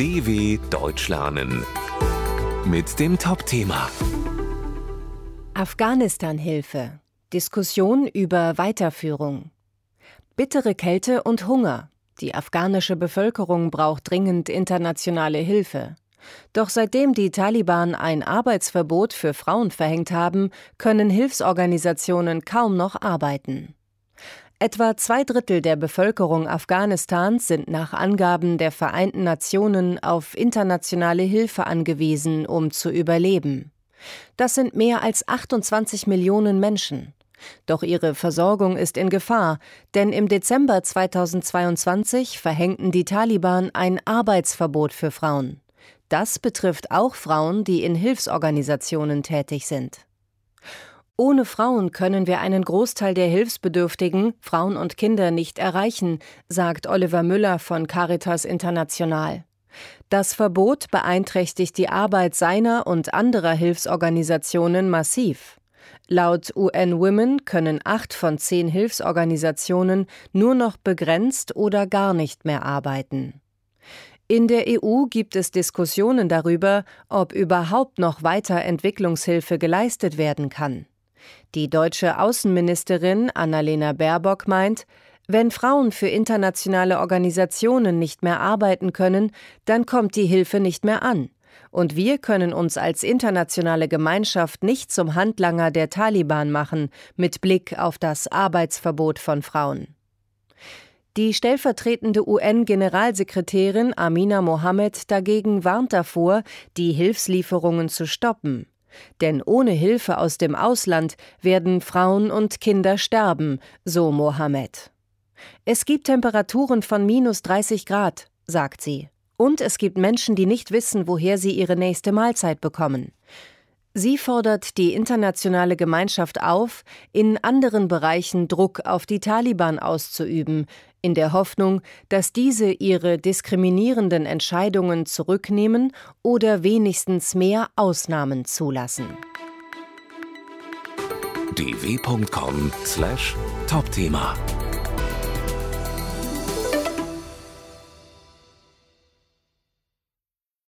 DW Deutsch lernen mit dem Top-Thema Afghanistan-Hilfe. Diskussion über Weiterführung. Bittere Kälte und Hunger. Die afghanische Bevölkerung braucht dringend internationale Hilfe. Doch seitdem die Taliban ein Arbeitsverbot für Frauen verhängt haben, können Hilfsorganisationen kaum noch arbeiten. Etwa zwei Drittel der Bevölkerung Afghanistans sind nach Angaben der Vereinten Nationen auf internationale Hilfe angewiesen, um zu überleben. Das sind mehr als 28 Millionen Menschen. Doch ihre Versorgung ist in Gefahr, denn im Dezember 2022 verhängten die Taliban ein Arbeitsverbot für Frauen. Das betrifft auch Frauen, die in Hilfsorganisationen tätig sind. Ohne Frauen können wir einen Großteil der Hilfsbedürftigen, Frauen und Kinder, nicht erreichen, sagt Oliver Müller von Caritas International. Das Verbot beeinträchtigt die Arbeit seiner und anderer Hilfsorganisationen massiv. Laut UN Women können acht von zehn Hilfsorganisationen nur noch begrenzt oder gar nicht mehr arbeiten. In der EU gibt es Diskussionen darüber, ob überhaupt noch weiter Entwicklungshilfe geleistet werden kann. Die deutsche Außenministerin Annalena Baerbock meint, wenn Frauen für internationale Organisationen nicht mehr arbeiten können, dann kommt die Hilfe nicht mehr an. Und wir können uns als internationale Gemeinschaft nicht zum Handlanger der Taliban machen, mit Blick auf das Arbeitsverbot von Frauen. Die stellvertretende UN-Generalsekretärin Amina Mohammed dagegen warnt davor, die Hilfslieferungen zu stoppen. Denn ohne Hilfe aus dem Ausland werden Frauen und Kinder sterben, so Mohammed. Es gibt Temperaturen von minus 30 Grad, sagt sie. Und es gibt Menschen, die nicht wissen, woher sie ihre nächste Mahlzeit bekommen. Sie fordert die internationale Gemeinschaft auf, in anderen Bereichen Druck auf die Taliban auszuüben, in der Hoffnung, dass diese ihre diskriminierenden Entscheidungen zurücknehmen oder wenigstens mehr Ausnahmen zulassen. dw.com/topthema